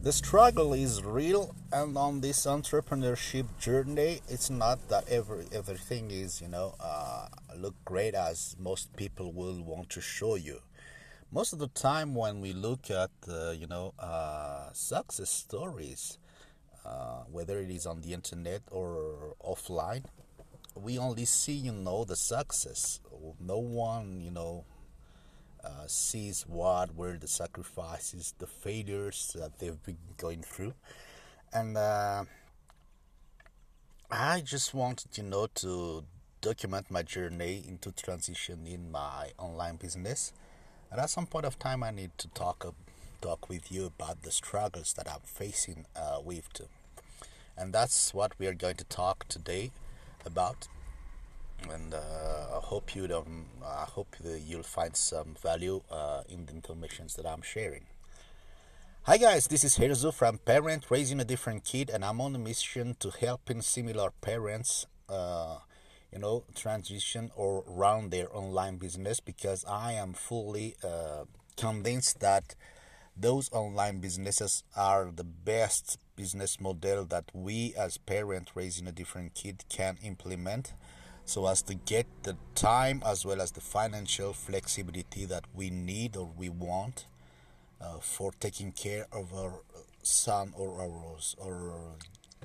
the struggle is real and on this entrepreneurship journey it's not that every everything is you know uh, look great as most people will want to show you. Most of the time when we look at uh, you know uh, success stories uh, whether it is on the internet or offline we only see you know the success. No one you know uh, sees what were the sacrifices, the failures that they've been going through, and uh, I just wanted, you know, to document my journey into transition in my online business. And at some point of time, I need to talk uh, talk with you about the struggles that I'm facing uh, with. And that's what we are going to talk today about and uh, I hope you don't. I hope you'll find some value uh, in the information that I'm sharing. Hi guys, this is Herzo from Parent Raising a Different Kid, and I'm on a mission to helping similar parents, uh, you know, transition or run their online business because I am fully uh, convinced that those online businesses are the best business model that we as parent raising a different kid can implement so as to get the time as well as the financial flexibility that we need or we want uh, for taking care of our son or our, our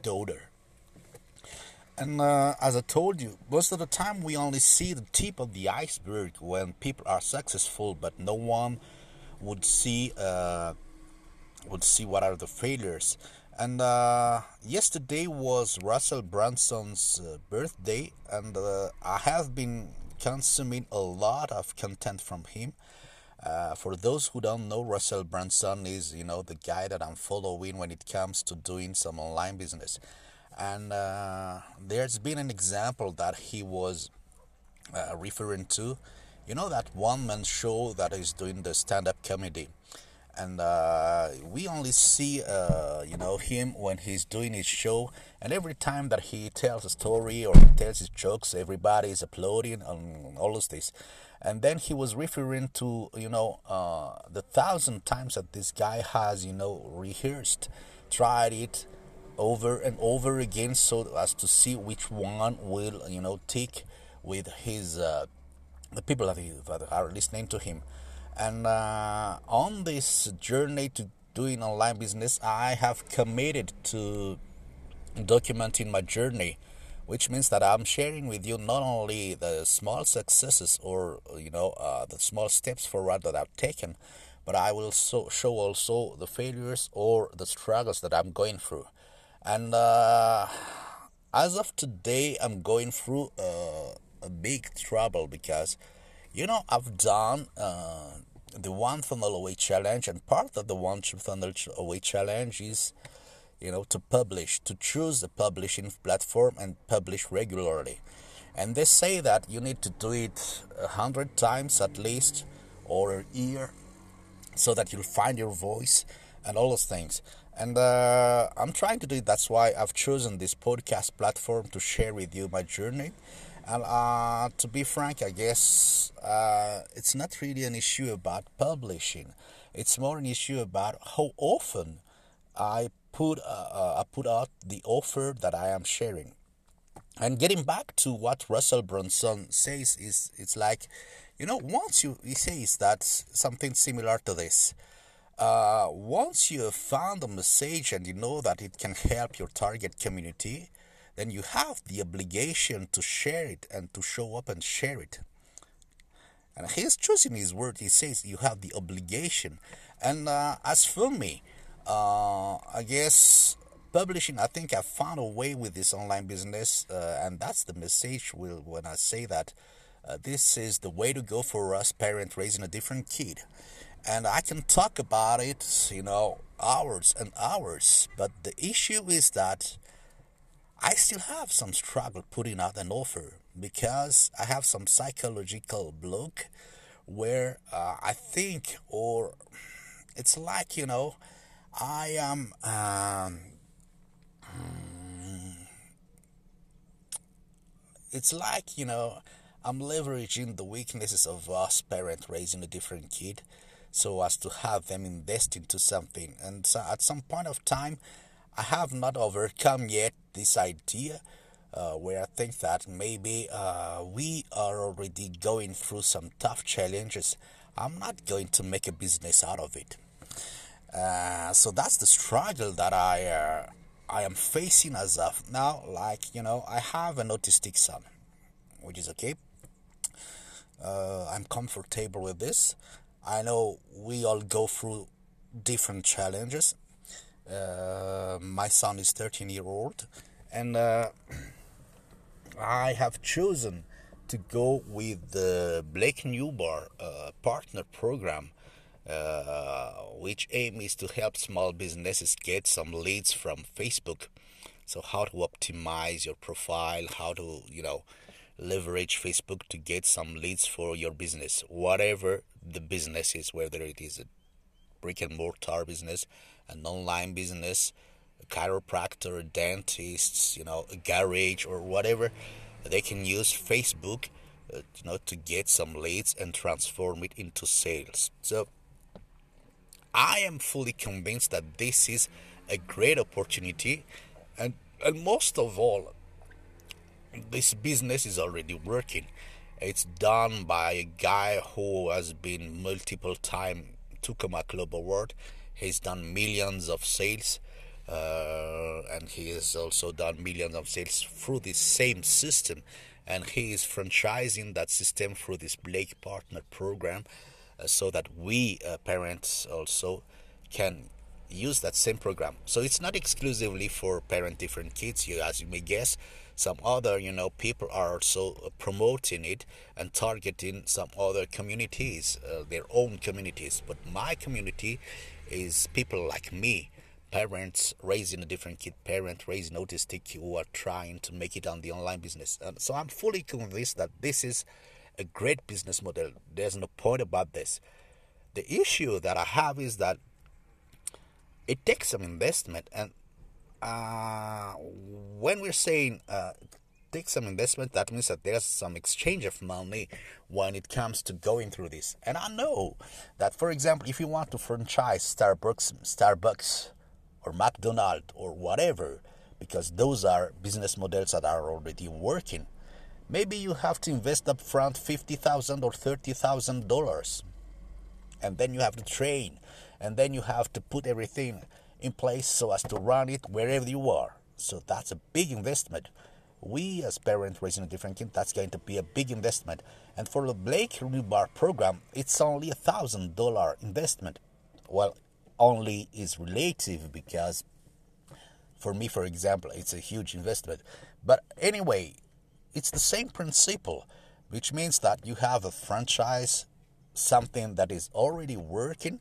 daughter. And uh, as I told you, most of the time we only see the tip of the iceberg when people are successful, but no one would see uh, would see what are the failures. And uh, yesterday was Russell Brunson's uh, birthday, and uh, I have been consuming a lot of content from him. Uh, for those who don't know, Russell Brunson is, you know, the guy that I'm following when it comes to doing some online business. And uh, there's been an example that he was uh, referring to, you know, that one-man show that is doing the stand-up comedy and uh, we only see uh, you know him when he's doing his show and every time that he tells a story or tells his jokes everybody is applauding and all of this. And then he was referring to you know uh, the thousand times that this guy has you know rehearsed tried it over and over again so as to see which one will you know tick with his uh, the people that, he, that are listening to him and uh, on this journey to doing online business, I have committed to documenting my journey, which means that I'm sharing with you not only the small successes or you know uh, the small steps forward that I've taken, but I will so show also the failures or the struggles that I'm going through. And uh, as of today, I'm going through uh, a big trouble because you know, I've done uh, the one funnel away challenge, and part of the one funnel away challenge is, you know, to publish, to choose the publishing platform and publish regularly. And they say that you need to do it a hundred times at least, or a year, so that you'll find your voice and all those things. And uh, I'm trying to do it. That's why I've chosen this podcast platform to share with you my journey and uh, to be frank, I guess uh, it's not really an issue about publishing. It's more an issue about how often I put uh, uh, I put out the offer that I am sharing. And getting back to what Russell Brunson says is it's like, you know, once you he says that something similar to this. Uh, once you have found a message and you know that it can help your target community, then you have the obligation to share it and to show up and share it. And he's choosing his word. He says you have the obligation. And uh, as for me, uh, I guess publishing, I think I found a way with this online business. Uh, and that's the message when I say that uh, this is the way to go for us parent raising a different kid. And I can talk about it, you know, hours and hours. But the issue is that I still have some struggle putting out an offer because I have some psychological block where uh, I think, or it's like, you know, I am. Um, it's like, you know, I'm leveraging the weaknesses of us parent raising a different kid so as to have them invest into something. And so at some point of time, I have not overcome yet this idea uh, where I think that maybe uh, we are already going through some tough challenges. I'm not going to make a business out of it. Uh, so that's the struggle that I uh, I am facing as of now. Like you know, I have an autistic son, which is okay. Uh, I'm comfortable with this. I know we all go through different challenges. Uh, my son is 13 year old, and uh, I have chosen to go with the Blake Newbar uh, partner program, uh, which aim is to help small businesses get some leads from Facebook. So how to optimize your profile, how to you know leverage Facebook to get some leads for your business, whatever the business is, whether it is a brick and mortar business, an online business, a chiropractor, a dentist, you know, a garage or whatever, they can use Facebook, uh, you know, to get some leads and transform it into sales. So I am fully convinced that this is a great opportunity, and and most of all, this business is already working. It's done by a guy who has been multiple time Two Comma Club Award. He's done millions of sales, uh, and he has also done millions of sales through this same system. And he is franchising that system through this Blake Partner program, uh, so that we uh, parents also can use that same program. So it's not exclusively for parent different kids, you as you may guess some other you know people are also promoting it and targeting some other communities uh, their own communities but my community is people like me parents raising a different kid parent raising autistic who are trying to make it on the online business. And so i'm fully convinced that this is a great business model. There's no point about this. The issue that i have is that it takes some investment. And uh, when we're saying uh, take some investment, that means that there's some exchange of money when it comes to going through this. And I know that, for example, if you want to franchise Starbucks, Starbucks, or McDonald's, or whatever, because those are business models that are already working, maybe you have to invest up front fifty thousand or thirty thousand dollars, and then you have to train, and then you have to put everything in place so as to run it wherever you are. So that's a big investment. We, as parents raising a different kid, that's going to be a big investment. And for the Blake Renew Bar program, it's only a thousand dollar investment. Well, only is relative because for me, for example, it's a huge investment. But anyway, it's the same principle, which means that you have a franchise, something that is already working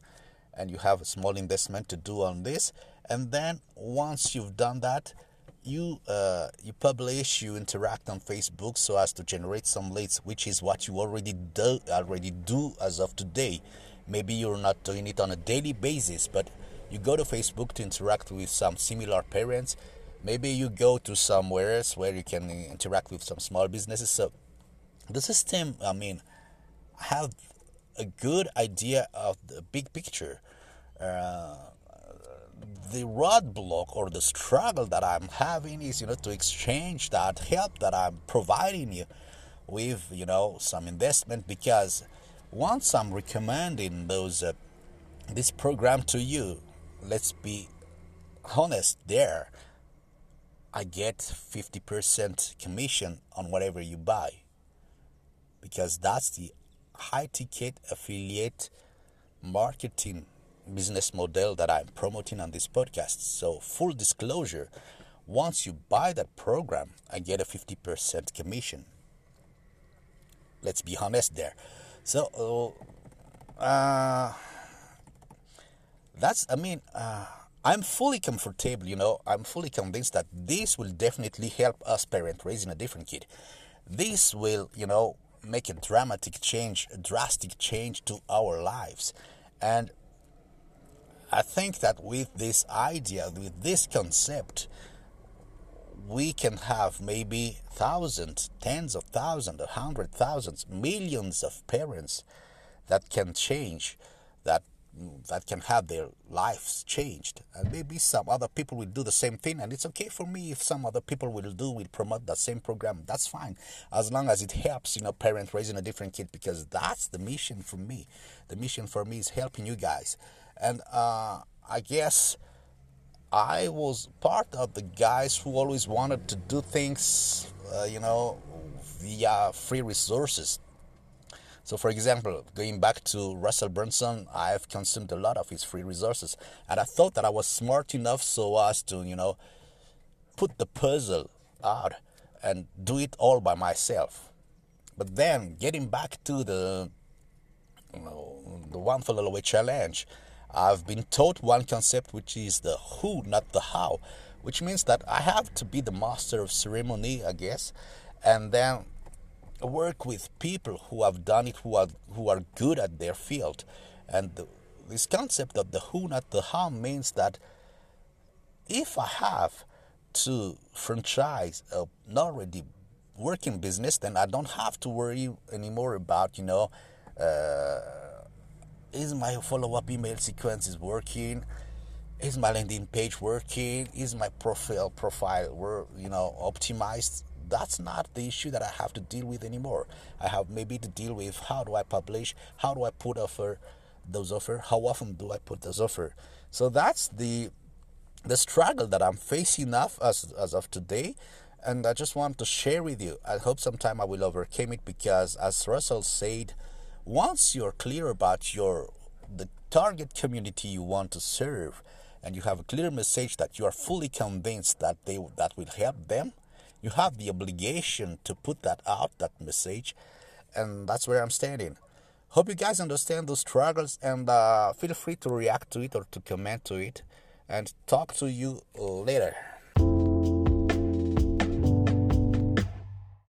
and you have a small investment to do on this and then once you've done that you uh, you publish you interact on facebook so as to generate some leads which is what you already do already do as of today. Maybe you're not doing it on a daily basis but you go to facebook to interact with some similar parents. Maybe you go to somewhere else where you can interact with some small businesses. So the system i mean have a good idea of the big picture. Uh, the roadblock or the struggle that I'm having is, you know, to exchange that help that I'm providing you with, you know, some investment because once I'm recommending those uh, this program to you, let's be honest there. I get 50% commission on whatever you buy because that's the high ticket affiliate marketing business model that I'm promoting on this podcast. So, full disclosure once you buy that program, I get a 50% commission. Let's be honest there. So, uh, that's, I mean, uh, I'm fully comfortable, you know, I'm fully convinced that this will definitely help us parent raising a different kid. This will, you know, make a dramatic change, a drastic change to our lives. And I think that with this idea, with this concept, we can have maybe thousands, tens of thousands, a hundred thousands, millions of parents that can change that that can have their lives changed. And maybe some other people will do the same thing and it's okay for me if some other people will do will promote that same program. That's fine. As long as it helps you know parents raising a different kid because that's the mission for me. The mission for me is helping you guys and uh, i guess i was part of the guys who always wanted to do things uh, you know via free resources so, for example, going back to Russell Brunson, I've consumed a lot of his free resources, and I thought that I was smart enough so as to, you know, put the puzzle out and do it all by myself. But then, getting back to the, you know, the one funnel away challenge, I've been taught one concept, which is the who, not the how, which means that I have to be the master of ceremony, I guess, and then work with people who have done it, who are who are good at their field, and the, this concept of the who, not the how, means that if I have to franchise a already working business, then I don't have to worry anymore about you know, uh, is my follow-up email sequence is working. Is my landing page working? Is my profile profile you know optimized? that's not the issue that I have to deal with anymore. I have maybe to deal with how do I publish, how do I put offer those offer, how often do I put those offer. So that's the the struggle that I'm facing enough as as of today. And I just want to share with you. I hope sometime I will overcome it because as Russell said, once you're clear about your the target community you want to serve and you have a clear message that you are fully convinced that they that will help them you have the obligation to put that out, that message, and that's where I'm standing. Hope you guys understand those struggles and uh, feel free to react to it or to comment to it and talk to you later.